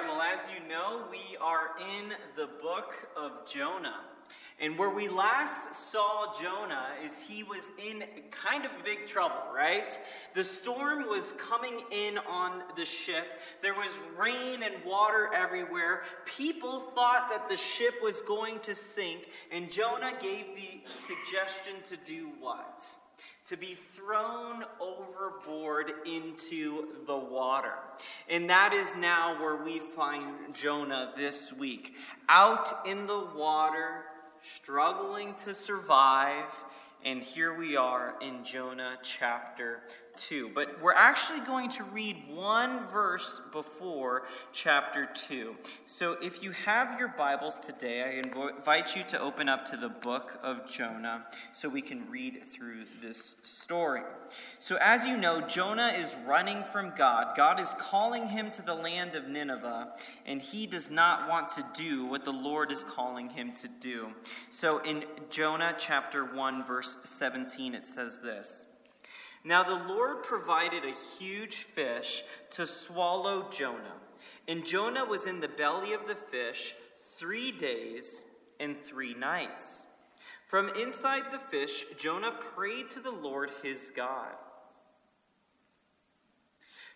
right, well, as you know, we are in the book of Jonah. And where we last saw Jonah is he was in kind of big trouble, right? The storm was coming in on the ship. There was rain and water everywhere. People thought that the ship was going to sink, and Jonah gave the suggestion to do what? To be thrown overboard into the water. And that is now where we find Jonah this week. Out in the water, struggling to survive. And here we are in Jonah chapter 2. But we're actually going to read one verse before chapter 2. So if you have your Bibles today, I invite you to open up to the book of Jonah so we can read through this story. So, as you know, Jonah is running from God. God is calling him to the land of Nineveh, and he does not want to do what the Lord is calling him to do. So, in Jonah chapter 1, verse 17, it says this. Now the Lord provided a huge fish to swallow Jonah. And Jonah was in the belly of the fish three days and three nights. From inside the fish, Jonah prayed to the Lord his God.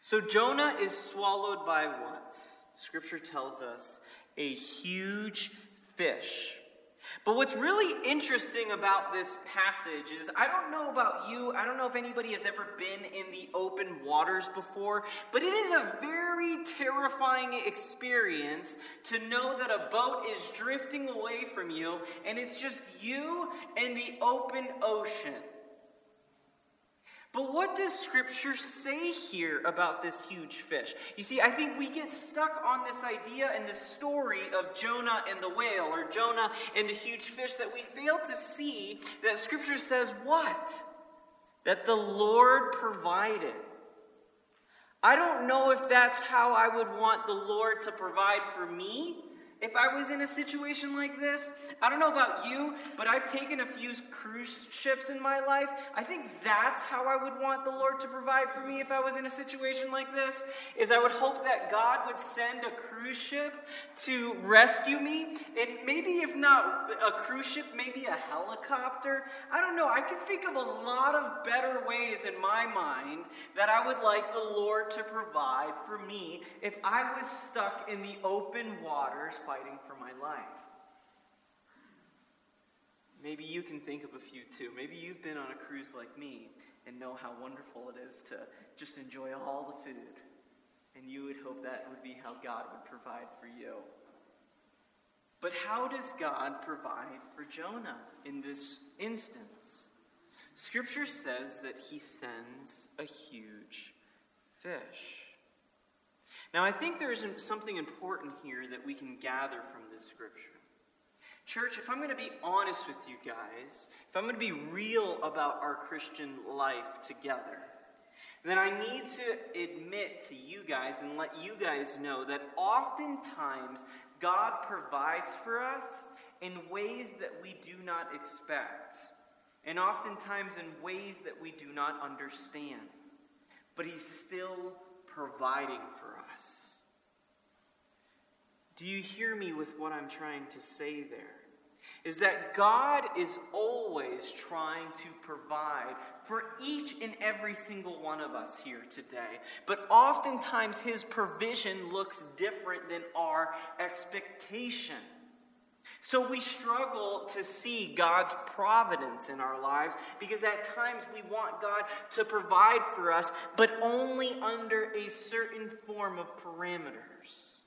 So Jonah is swallowed by what? Scripture tells us a huge fish. But what's really interesting about this passage is I don't know about you, I don't know if anybody has ever been in the open waters before, but it is a very terrifying experience to know that a boat is drifting away from you and it's just you and the open ocean. But what does Scripture say here about this huge fish? You see, I think we get stuck on this idea and this story of Jonah and the whale, or Jonah and the huge fish, that we fail to see that Scripture says what? That the Lord provided. I don't know if that's how I would want the Lord to provide for me. If I was in a situation like this, I don't know about you, but I've taken a few cruise ships in my life. I think that's how I would want the Lord to provide for me if I was in a situation like this. Is I would hope that God would send a cruise ship to rescue me, and maybe if not a cruise ship, maybe a helicopter. I don't know. I can think of a lot of better ways in my mind that I would like the Lord to provide for me if I was stuck in the open waters fighting for my life. Maybe you can think of a few too. Maybe you've been on a cruise like me and know how wonderful it is to just enjoy all the food. And you would hope that would be how God would provide for you. But how does God provide for Jonah in this instance? Scripture says that he sends a huge fish. Now, I think there's something important here that we can gather from this scripture. Church, if I'm going to be honest with you guys, if I'm going to be real about our Christian life together, then I need to admit to you guys and let you guys know that oftentimes God provides for us in ways that we do not expect, and oftentimes in ways that we do not understand. But He's still providing for us. Do you hear me with what I'm trying to say there? Is that God is always trying to provide for each and every single one of us here today. But oftentimes his provision looks different than our expectation. So we struggle to see God's providence in our lives because at times we want God to provide for us, but only under a certain form of parameters.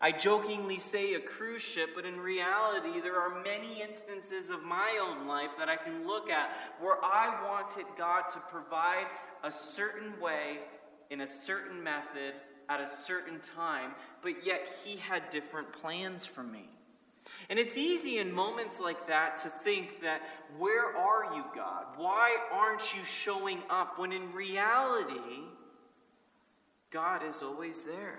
I jokingly say a cruise ship, but in reality, there are many instances of my own life that I can look at where I wanted God to provide a certain way, in a certain method, at a certain time, but yet He had different plans for me. And it's easy in moments like that to think that, where are you, God? Why aren't you showing up? When in reality, God is always there.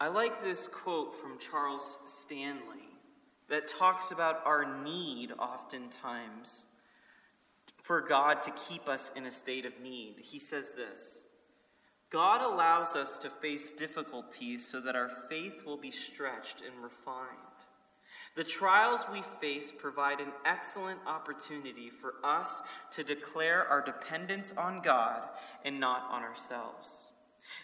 I like this quote from Charles Stanley that talks about our need oftentimes for God to keep us in a state of need. He says this God allows us to face difficulties so that our faith will be stretched and refined. The trials we face provide an excellent opportunity for us to declare our dependence on God and not on ourselves.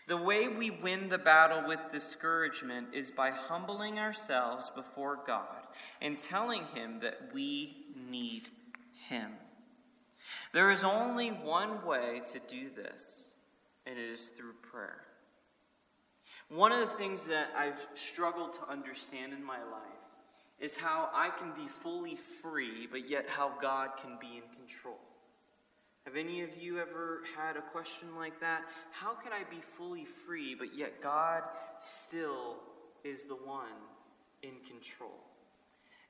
The way we win the battle with discouragement is by humbling ourselves before God and telling Him that we need Him. There is only one way to do this and it is through prayer. One of the things that I've struggled to understand in my life is how I can be fully free, but yet how God can be in control. Have any of you ever had a question like that? How can I be fully free, but yet God still is the one in control?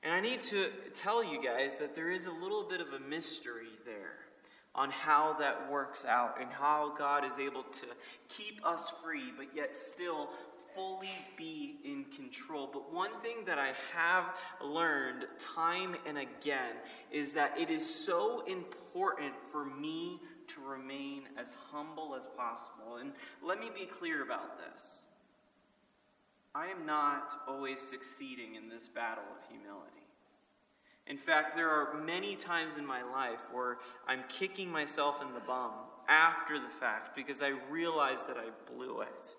And I need to tell you guys that there is a little bit of a mystery there on how that works out and how God is able to keep us free, but yet still fully be in control. But one thing that I have learned time and again is that it is so important for me to remain as humble as possible. And let me be clear about this. I am not always succeeding in this battle of humility. In fact, there are many times in my life where I'm kicking myself in the bum after the fact because I realize that I blew it.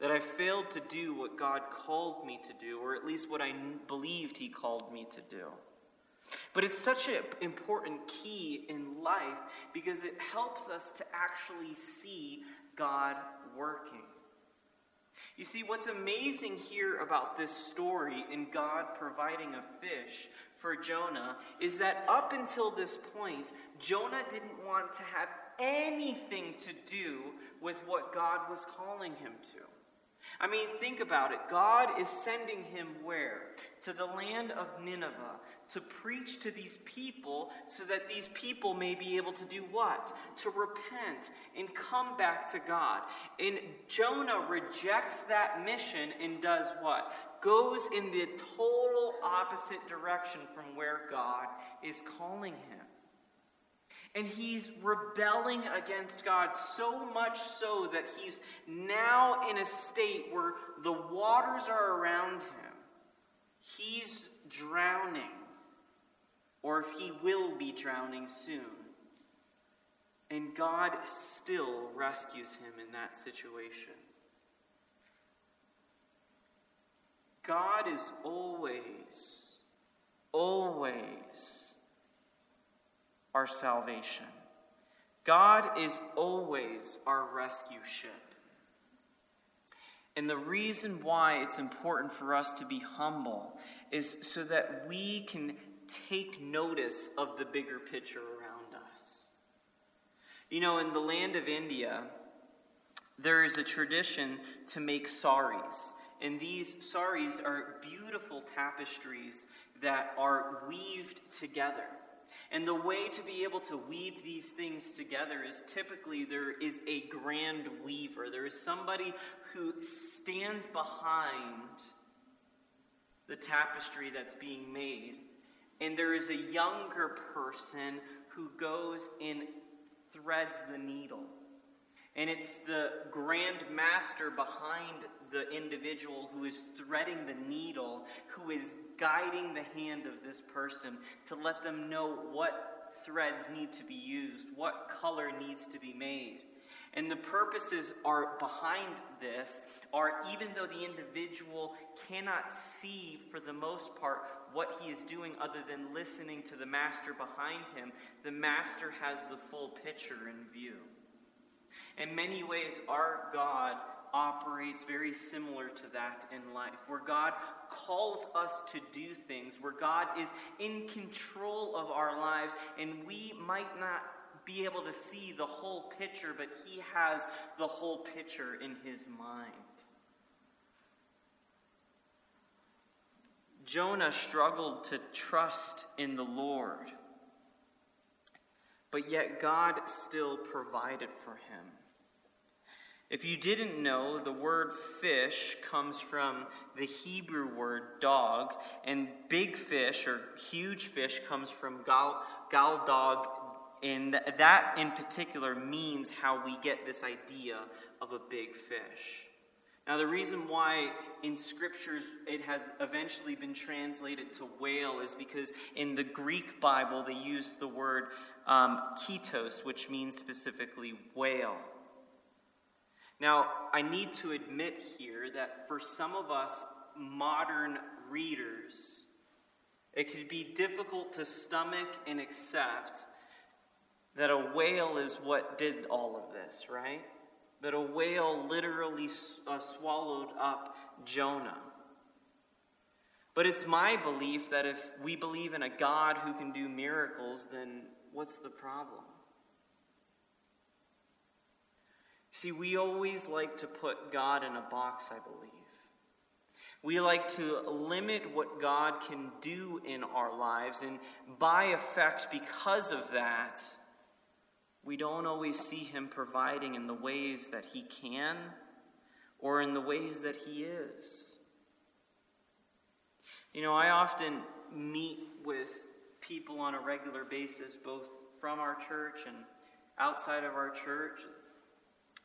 That I failed to do what God called me to do, or at least what I believed He called me to do. But it's such an important key in life because it helps us to actually see God working. You see, what's amazing here about this story in God providing a fish for Jonah is that up until this point, Jonah didn't want to have anything to do with what God was calling him to. I mean, think about it. God is sending him where? To the land of Nineveh to preach to these people so that these people may be able to do what? To repent and come back to God. And Jonah rejects that mission and does what? Goes in the total opposite direction from where God is calling him. And he's rebelling against God so much so that he's now in a state where the waters are around him. He's drowning or if he will be drowning soon. And God still rescues him in that situation. God is always, always our salvation. God is always our rescue ship. And the reason why it's important for us to be humble is so that we can take notice of the bigger picture around us. You know, in the land of India, there is a tradition to make saris. And these saris are beautiful tapestries that are weaved together. And the way to be able to weave these things together is typically there is a grand weaver. There is somebody who stands behind the tapestry that's being made and there is a younger person who goes and threads the needle. And it's the grand master behind the individual who is threading the needle, who is guiding the hand of this person to let them know what threads need to be used, what color needs to be made. And the purposes are behind this are even though the individual cannot see for the most part what he is doing other than listening to the master behind him, the master has the full picture in view. In many ways, our God operates very similar to that in life, where God calls us to do things, where God is in control of our lives, and we might not be able to see the whole picture, but He has the whole picture in His mind. Jonah struggled to trust in the Lord, but yet God still provided for him. If you didn't know, the word fish comes from the Hebrew word dog, and big fish or huge fish comes from gal, gal dog and that in particular means how we get this idea of a big fish. Now, the reason why in scriptures it has eventually been translated to whale is because in the Greek Bible they used the word um, ketos, which means specifically whale. Now, I need to admit here that for some of us modern readers, it could be difficult to stomach and accept that a whale is what did all of this, right? That a whale literally uh, swallowed up Jonah. But it's my belief that if we believe in a God who can do miracles, then what's the problem? See, we always like to put God in a box, I believe. We like to limit what God can do in our lives, and by effect, because of that, we don't always see Him providing in the ways that He can or in the ways that He is. You know, I often meet with people on a regular basis, both from our church and outside of our church.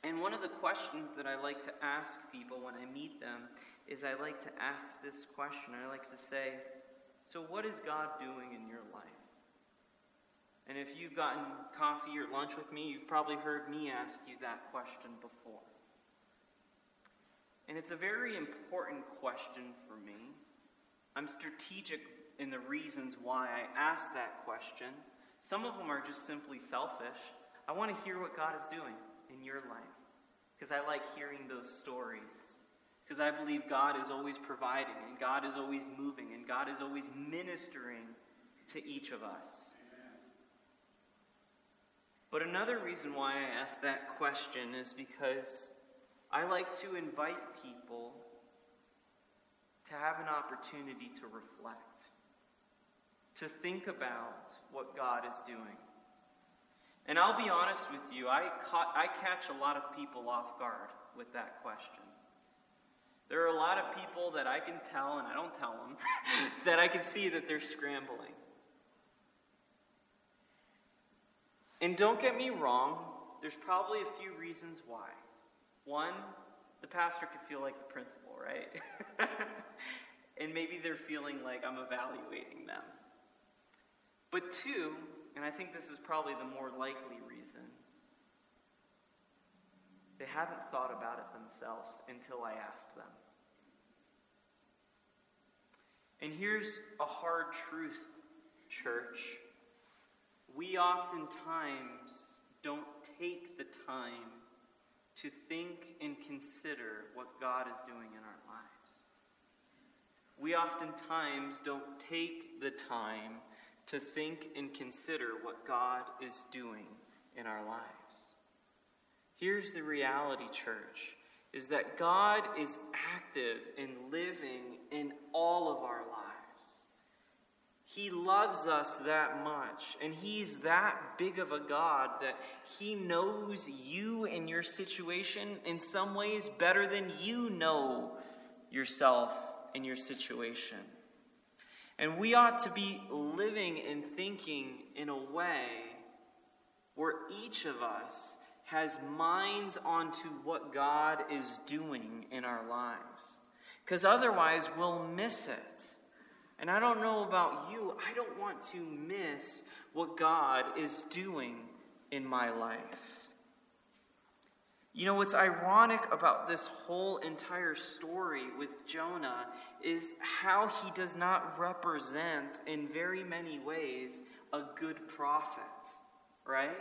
And one of the questions that I like to ask people when I meet them is I like to ask this question. I like to say, So, what is God doing in your life? If you've gotten coffee or lunch with me, you've probably heard me ask you that question before. And it's a very important question for me. I'm strategic in the reasons why I ask that question. Some of them are just simply selfish. I want to hear what God is doing in your life because I like hearing those stories. Because I believe God is always providing, and God is always moving, and God is always ministering to each of us. But another reason why I ask that question is because I like to invite people to have an opportunity to reflect, to think about what God is doing. And I'll be honest with you, I, caught, I catch a lot of people off guard with that question. There are a lot of people that I can tell, and I don't tell them, that I can see that they're scrambling. And don't get me wrong, there's probably a few reasons why. One, the pastor could feel like the principal, right? and maybe they're feeling like I'm evaluating them. But two, and I think this is probably the more likely reason, they haven't thought about it themselves until I asked them. And here's a hard truth, church. We oftentimes don't take the time to think and consider what God is doing in our lives. We oftentimes don't take the time to think and consider what God is doing in our lives. Here's the reality, church, is that God is active and living in all of our lives. He loves us that much, and He's that big of a God that He knows you and your situation in some ways better than you know yourself and your situation. And we ought to be living and thinking in a way where each of us has minds onto what God is doing in our lives. Because otherwise, we'll miss it. And I don't know about you, I don't want to miss what God is doing in my life. You know, what's ironic about this whole entire story with Jonah is how he does not represent, in very many ways, a good prophet, right?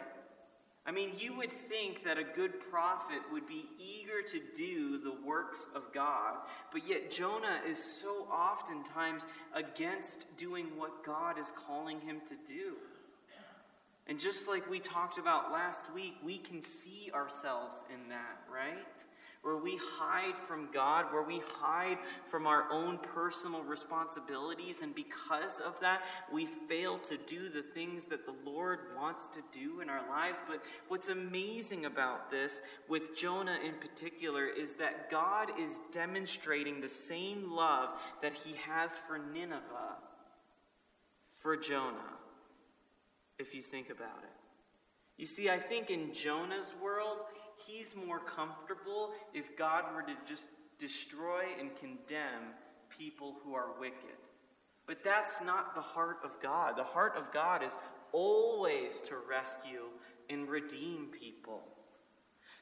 I mean, you would think that a good prophet would be eager to do the works of God, but yet Jonah is so oftentimes against doing what God is calling him to do. And just like we talked about last week, we can see ourselves in that, right? Where we hide from God, where we hide from our own personal responsibilities, and because of that, we fail to do the things that the Lord wants to do in our lives. But what's amazing about this, with Jonah in particular, is that God is demonstrating the same love that he has for Nineveh for Jonah if you think about it. You see, I think in Jonah's world, he's more comfortable if God were to just destroy and condemn people who are wicked. But that's not the heart of God. The heart of God is always to rescue and redeem people.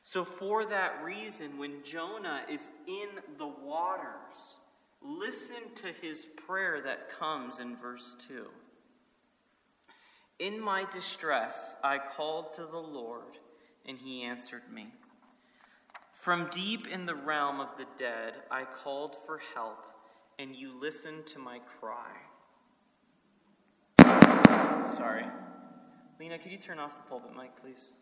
So, for that reason, when Jonah is in the waters, listen to his prayer that comes in verse 2. In my distress, I called to the Lord, and he answered me. From deep in the realm of the dead, I called for help, and you listened to my cry. Sorry. Lena, could you turn off the pulpit mic, please?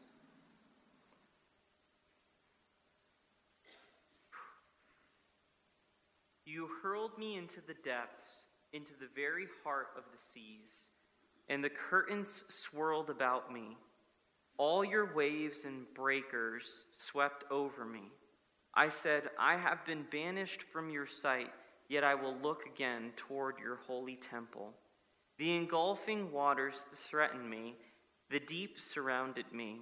You hurled me into the depths, into the very heart of the seas, and the curtains swirled about me. All your waves and breakers swept over me. I said, I have been banished from your sight, yet I will look again toward your holy temple. The engulfing waters threatened me, the deep surrounded me.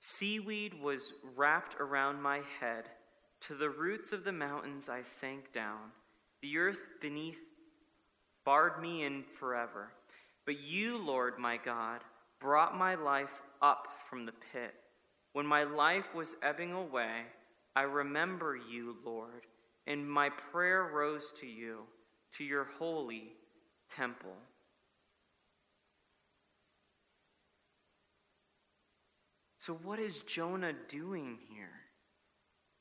Seaweed was wrapped around my head. To the roots of the mountains I sank down. The earth beneath barred me in forever. But you, Lord my God, brought my life up from the pit. When my life was ebbing away, I remember you, Lord, and my prayer rose to you, to your holy temple. So, what is Jonah doing here?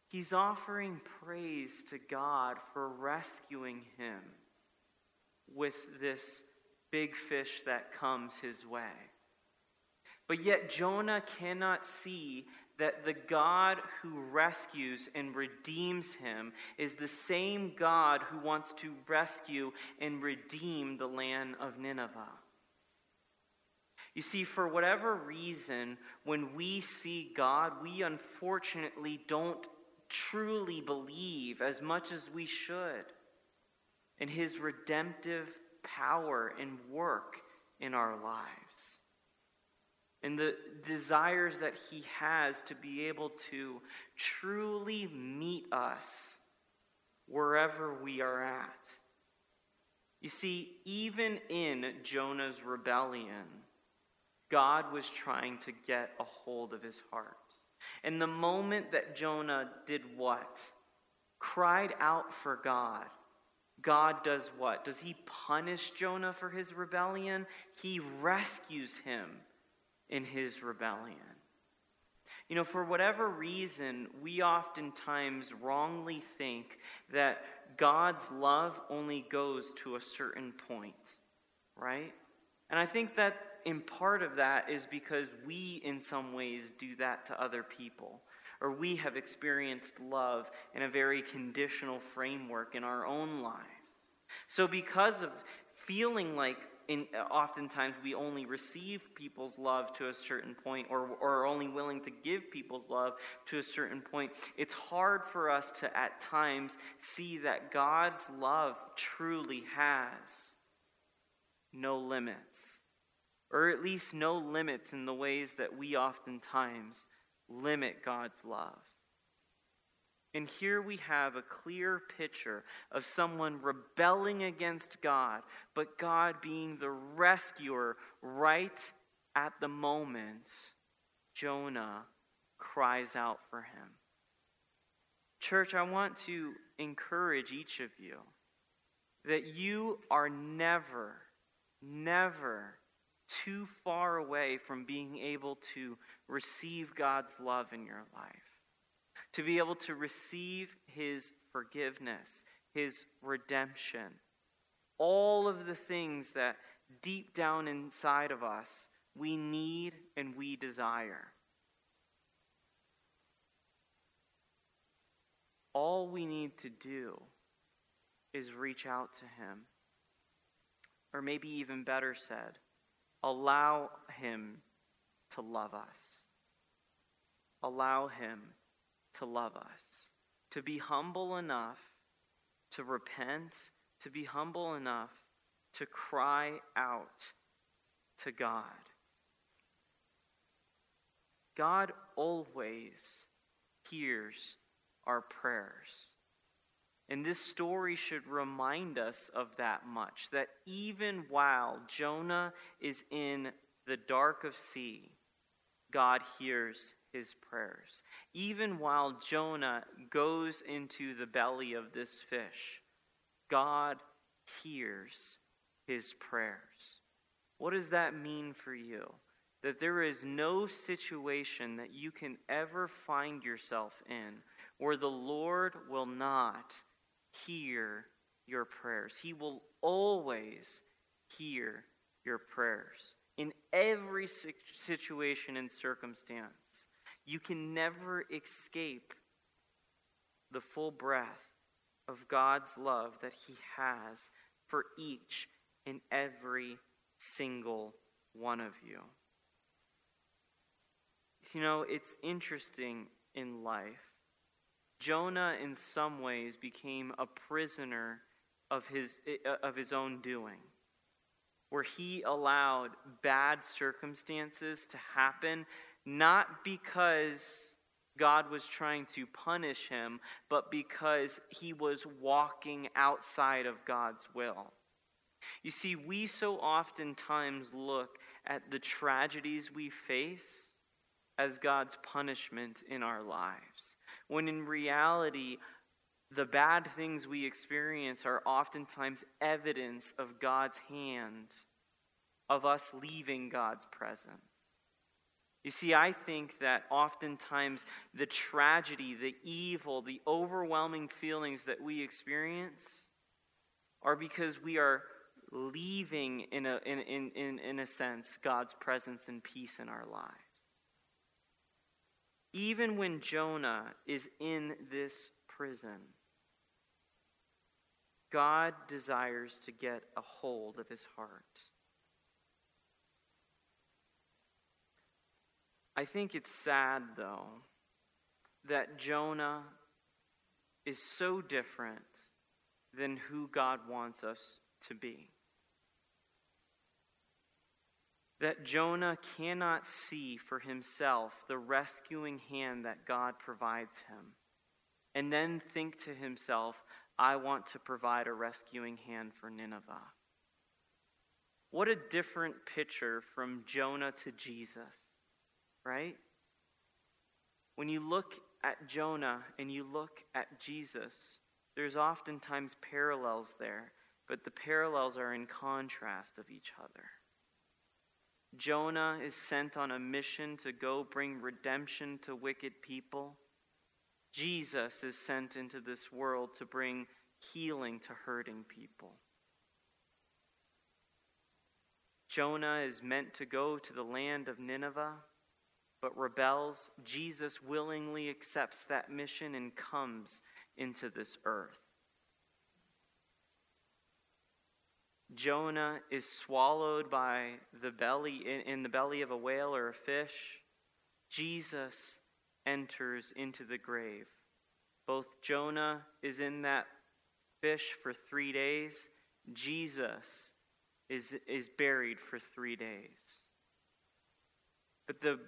He's offering praise to God for rescuing him with this big fish that comes his way. But yet, Jonah cannot see that the God who rescues and redeems him is the same God who wants to rescue and redeem the land of Nineveh. You see, for whatever reason, when we see God, we unfortunately don't truly believe as much as we should in his redemptive power and work in our lives. And the desires that he has to be able to truly meet us wherever we are at. You see, even in Jonah's rebellion, God was trying to get a hold of his heart. And the moment that Jonah did what? Cried out for God. God does what? Does he punish Jonah for his rebellion? He rescues him in his rebellion. You know, for whatever reason, we oftentimes wrongly think that God's love only goes to a certain point, right? And I think that in part of that is because we, in some ways, do that to other people. Or we have experienced love in a very conditional framework in our own lives. So, because of feeling like in, oftentimes we only receive people's love to a certain point or, or are only willing to give people's love to a certain point, it's hard for us to at times see that God's love truly has no limits or at least no limits in the ways that we oftentimes limit God's love. And here we have a clear picture of someone rebelling against God, but God being the rescuer right at the moment Jonah cries out for him. Church, I want to encourage each of you that you are never, never too far away from being able to receive God's love in your life, to be able to receive His forgiveness, His redemption, all of the things that deep down inside of us we need and we desire. All we need to do is reach out to Him. Or maybe even better said, Allow Him to love us. Allow Him to love us. To be humble enough to repent, to be humble enough to cry out to God. God always hears our prayers. And this story should remind us of that much that even while Jonah is in the dark of sea, God hears his prayers. Even while Jonah goes into the belly of this fish, God hears his prayers. What does that mean for you? That there is no situation that you can ever find yourself in where the Lord will not hear your prayers. He will always hear your prayers in every situation and circumstance. You can never escape the full breath of God's love that He has for each and every single one of you. You know, it's interesting in life Jonah, in some ways, became a prisoner of his, uh, of his own doing, where he allowed bad circumstances to happen, not because God was trying to punish him, but because he was walking outside of God's will. You see, we so oftentimes look at the tragedies we face as God's punishment in our lives when in reality, the bad things we experience are oftentimes evidence of God's hand, of us leaving God's presence. You see, I think that oftentimes the tragedy, the evil, the overwhelming feelings that we experience are because we are leaving, in a, in, in, in, in a sense, God's presence and peace in our lives. Even when Jonah is in this prison, God desires to get a hold of his heart. I think it's sad, though, that Jonah is so different than who God wants us to be that Jonah cannot see for himself the rescuing hand that God provides him, and then think to himself, I want to provide a rescuing hand for Nineveh. What a different picture from Jonah to Jesus, right? When you look at Jonah and you look at Jesus, there's oftentimes parallels there, but the parallels are in contrast of each other. Jonah is sent on a mission to go bring redemption to wicked people. Jesus is sent into this world to bring healing to hurting people. Jonah is meant to go to the land of Nineveh, but rebels. Jesus willingly accepts that mission and comes into this earth. Jonah is swallowed by the belly in, the belly of a whale or a fish. Jesus enters into the grave. Both Jonah is in that fish for three days. Jesus is, is buried for three days. But the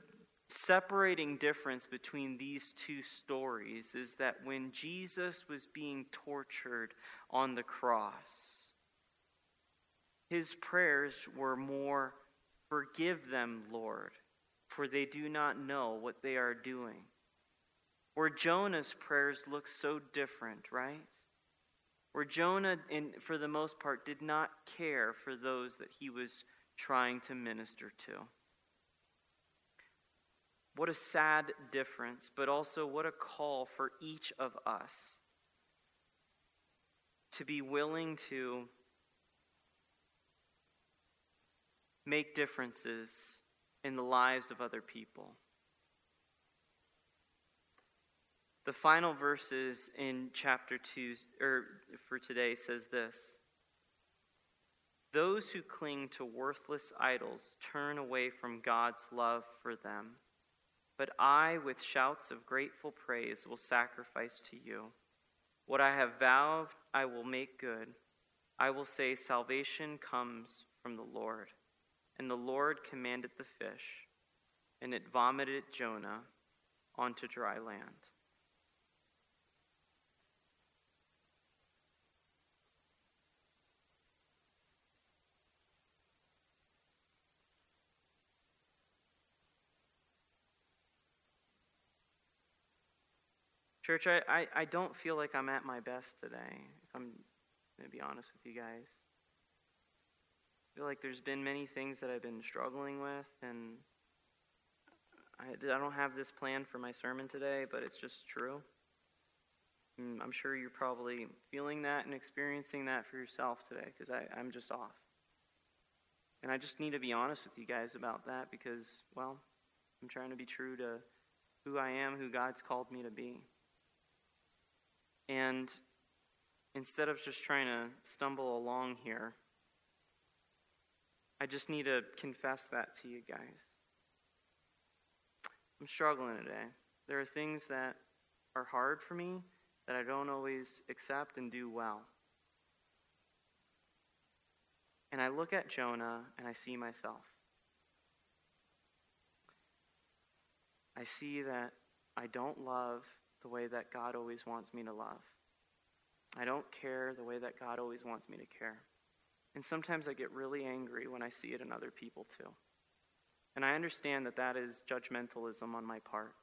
separating difference between these two stories is that when Jesus was being tortured on the cross, his prayers were more, Forgive them, Lord, for they do not know what they are doing. Where Jonah's prayers look so different, right? Where Jonah, in, for the most part, did not care for those that he was trying to minister to. What a sad difference, but also what a call for each of us to be willing to make differences in the lives of other people. The final verses in chapter 2 or for today says this. Those who cling to worthless idols turn away from God's love for them. But I, with shouts of grateful praise, will sacrifice to you. What I have vowed, I will make good. I will say, Salvation comes from the Lord. And the Lord commanded the fish, and it vomited Jonah onto dry land. Church, I, I, I, don't feel like I'm at my best today, if I'm going to be honest with you guys. I feel like there's been many things that I've been struggling with, and I, I don't have this plan for my sermon today, but it's just true. And mm, I'm sure you're probably feeling that and experiencing that for yourself today, because I'm just off. And I just need to be honest with you guys about that because, well, I'm trying to be true to who I am, who God's called me to be. And instead of just trying to stumble along here, I just need to confess that to you guys. I'm struggling today. There are things that are hard for me that I don't always accept and do well. And I look at Jonah and I see myself. I see that I don't love the way that God always wants me to love. I don't care the way that God always wants me to care. And sometimes I get really angry when I see it in other people too. And I understand that that is judgmentalism on my part.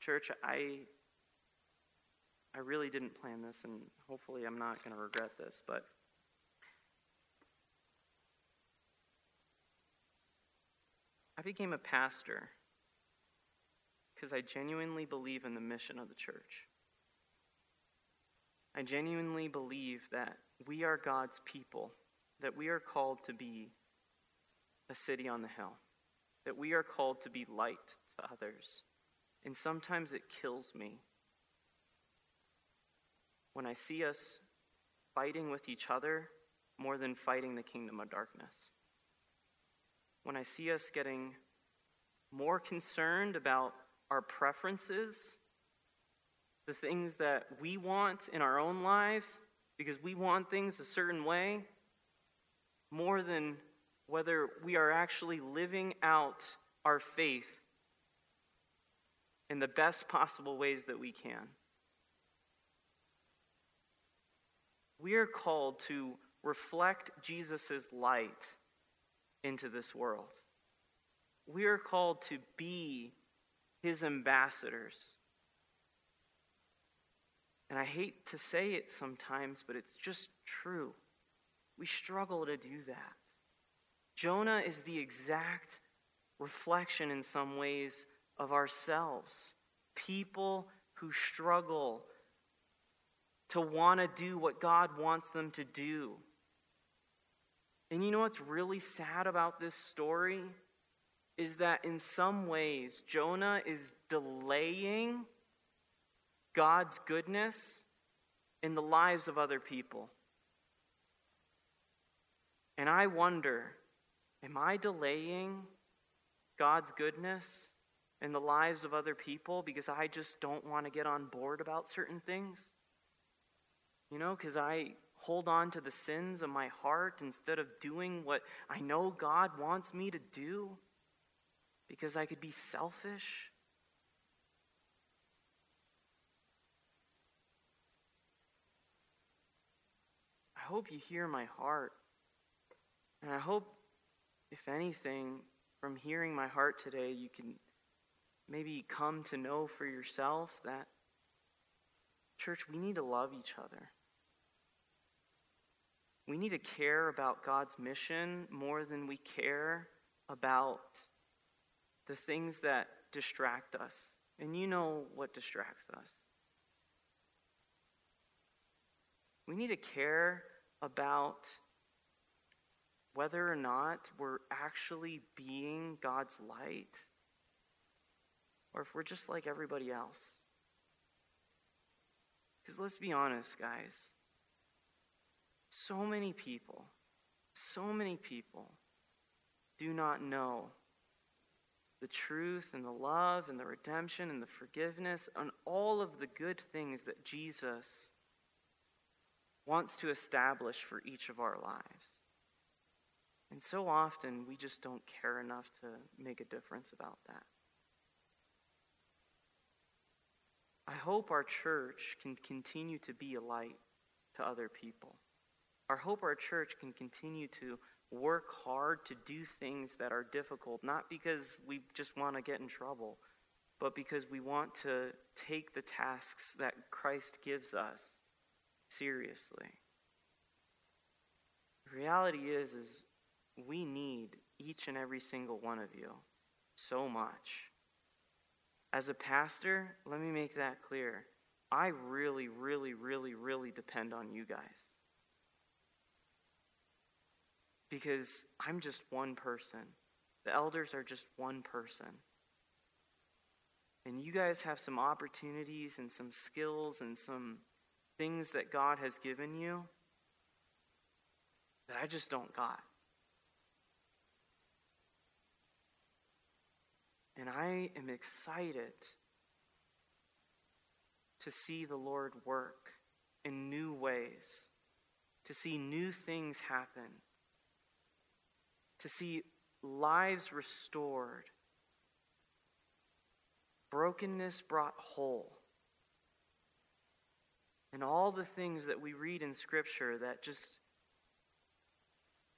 Church, I I really didn't plan this and hopefully I'm not going to regret this, but I became a pastor because I genuinely believe in the mission of the church. I genuinely believe that we are God's people, that we are called to be a city on the hill, that we are called to be light to others. And sometimes it kills me when I see us fighting with each other more than fighting the kingdom of darkness. When I see us getting more concerned about our preferences, the things that we want in our own lives, because we want things a certain way, more than whether we are actually living out our faith in the best possible ways that we can. We are called to reflect Jesus' light into this world. We are called to be his ambassadors. And I hate to say it sometimes, but it's just true. We struggle to do that. Jonah is the exact reflection, in some ways, of ourselves. People who struggle to want to do what God wants them to do. And you know what's really sad about this story? is that in some ways, Jonah is delaying God's goodness in the lives of other people. And I wonder am I delaying God's goodness in the lives of other people because I just don't want to get on board about certain things? You know, because I hold on to the sins of my heart instead of doing what I know God wants me to do? because I could be selfish. I hope you hear my heart. And I hope, if anything, from hearing my heart today, you can maybe come to know for yourself that, church, we need to love each other. We need to care about God's mission more than we care about the things that distract us. And you know what distracts us. We need to care about whether or not we're actually being God's light or if we're just like everybody else. Because let's be honest, guys. So many people, so many people do not know the truth and the love and the redemption and the forgiveness and all of the good things that Jesus wants to establish for each of our lives. And so often we just don't care enough to make a difference about that. I hope our church can continue to be a light to other people. I hope our church can continue to work hard to do things that are difficult, not because we just want to get in trouble, but because we want to take the tasks that Christ gives us seriously. The reality is is we need each and every single one of you so much. As a pastor, let me make that clear. I really, really, really, really depend on you guys. Because I'm just one person. The elders are just one person. And you guys have some opportunities and some skills and some things that God has given you that I just don't got. And I am excited to see the Lord work in new ways, to see new things happen, to see lives restored, brokenness brought whole. And all the things that we read in Scripture that just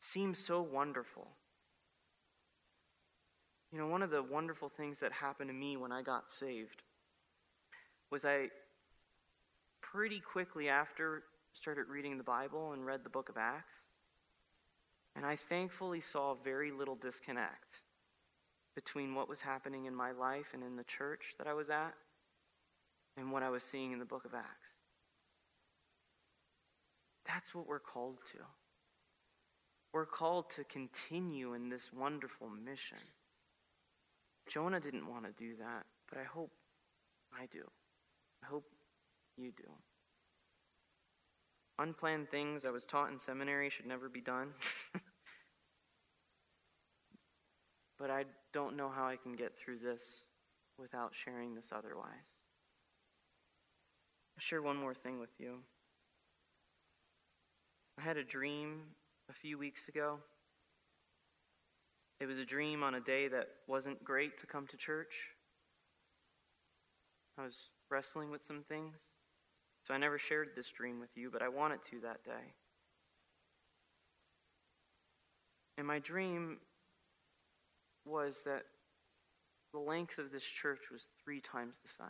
seem so wonderful. You know, one of the wonderful things that happened to me when I got saved was I pretty quickly after started reading the Bible and read the book of Acts. And I thankfully saw very little disconnect between what was happening in my life and in the church that I was at and what I was seeing in the book of Acts. That's what we're called to. We're called to continue in this wonderful mission. Jonah didn't want to do that, but I hope I do. I hope you do. Unplanned things I was taught in seminary should never be done. but I don't know how I can get through this without sharing this otherwise. I'll share one more thing with you. I had a dream a few weeks ago it was a dream on a day that wasn't great to come to church. I was wrestling with some things. So I never shared this dream with you, but I wanted to that day. And my dream was that the length of this church was three times the size,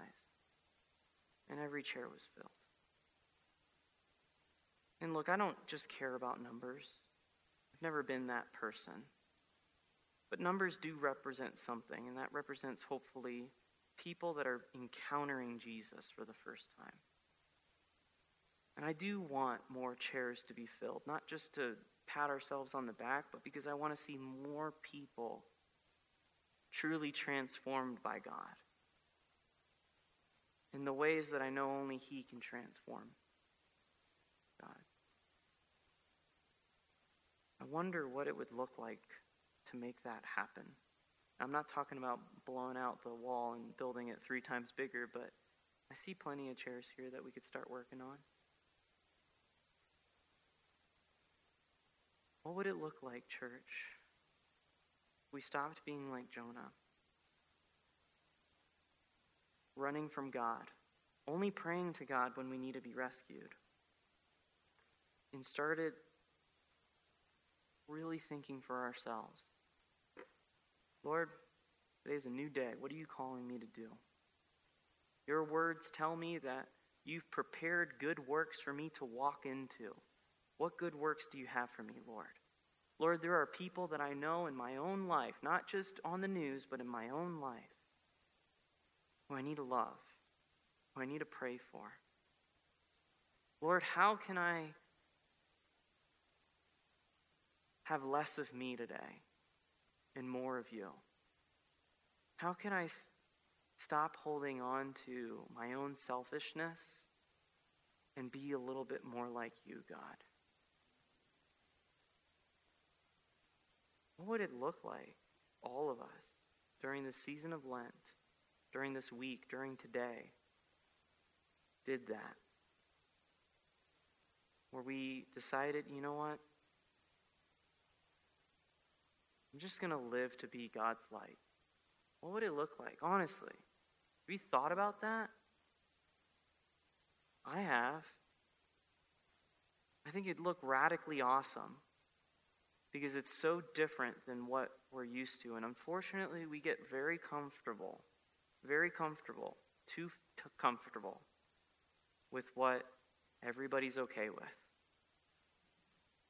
and every chair was filled. And look, I don't just care about numbers, I've never been that person. But numbers do represent something, and that represents hopefully people that are encountering Jesus for the first time. And I do want more chairs to be filled, not just to pat ourselves on the back, but because I want to see more people truly transformed by God in the ways that I know only He can transform I wonder what it would look like to make that happen. I'm not talking about blowing out the wall and building it three times bigger, but I see plenty of chairs here that we could start working on. What would it look like, church? We stopped being like Jonah, running from God, only praying to God when we need to be rescued, and started really thinking for ourselves. Lord, today's a new day. What are you calling me to do? Your words tell me that you've prepared good works for me to walk into. What good works do you have for me, Lord? Lord, there are people that I know in my own life, not just on the news, but in my own life, who I need to love, who I need to pray for. Lord, how can I have less of me today? and more of you? How can I s- stop holding on to my own selfishness and be a little bit more like you, God? What would it look like, all of us, during this season of Lent, during this week, during today, did that? Where we decided, you know what? I'm just going to live to be God's light. What would it look like, honestly? Have you thought about that? I have. I think it'd look radically awesome because it's so different than what we're used to. And unfortunately, we get very comfortable, very comfortable, too t- comfortable with what everybody's okay with.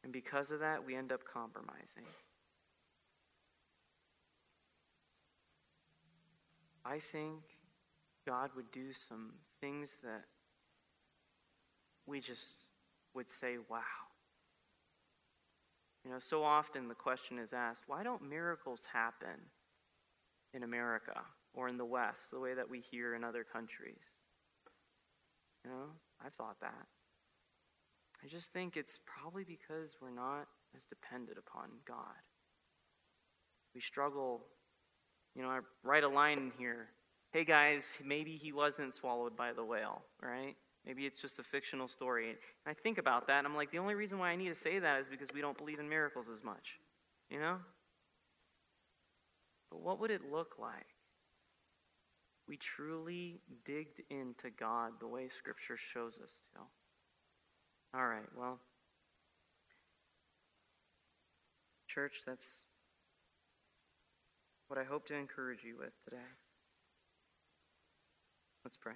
And because of that, we end up compromising. I think God would do some things that we just would say, wow. You know, so often the question is asked, why don't miracles happen in America or in the West the way that we hear in other countries? You know, I've thought that. I just think it's probably because we're not as dependent upon God. We struggle, you know, I write a line in here. Hey guys, maybe he wasn't swallowed by the whale, right? Maybe it's just a fictional story. And I think about that, and I'm like, the only reason why I need to say that is because we don't believe in miracles as much. You know? But what would it look like? We truly digged into God the way Scripture shows us to. All right, well, church, that's what I hope to encourage you with today. Let's pray.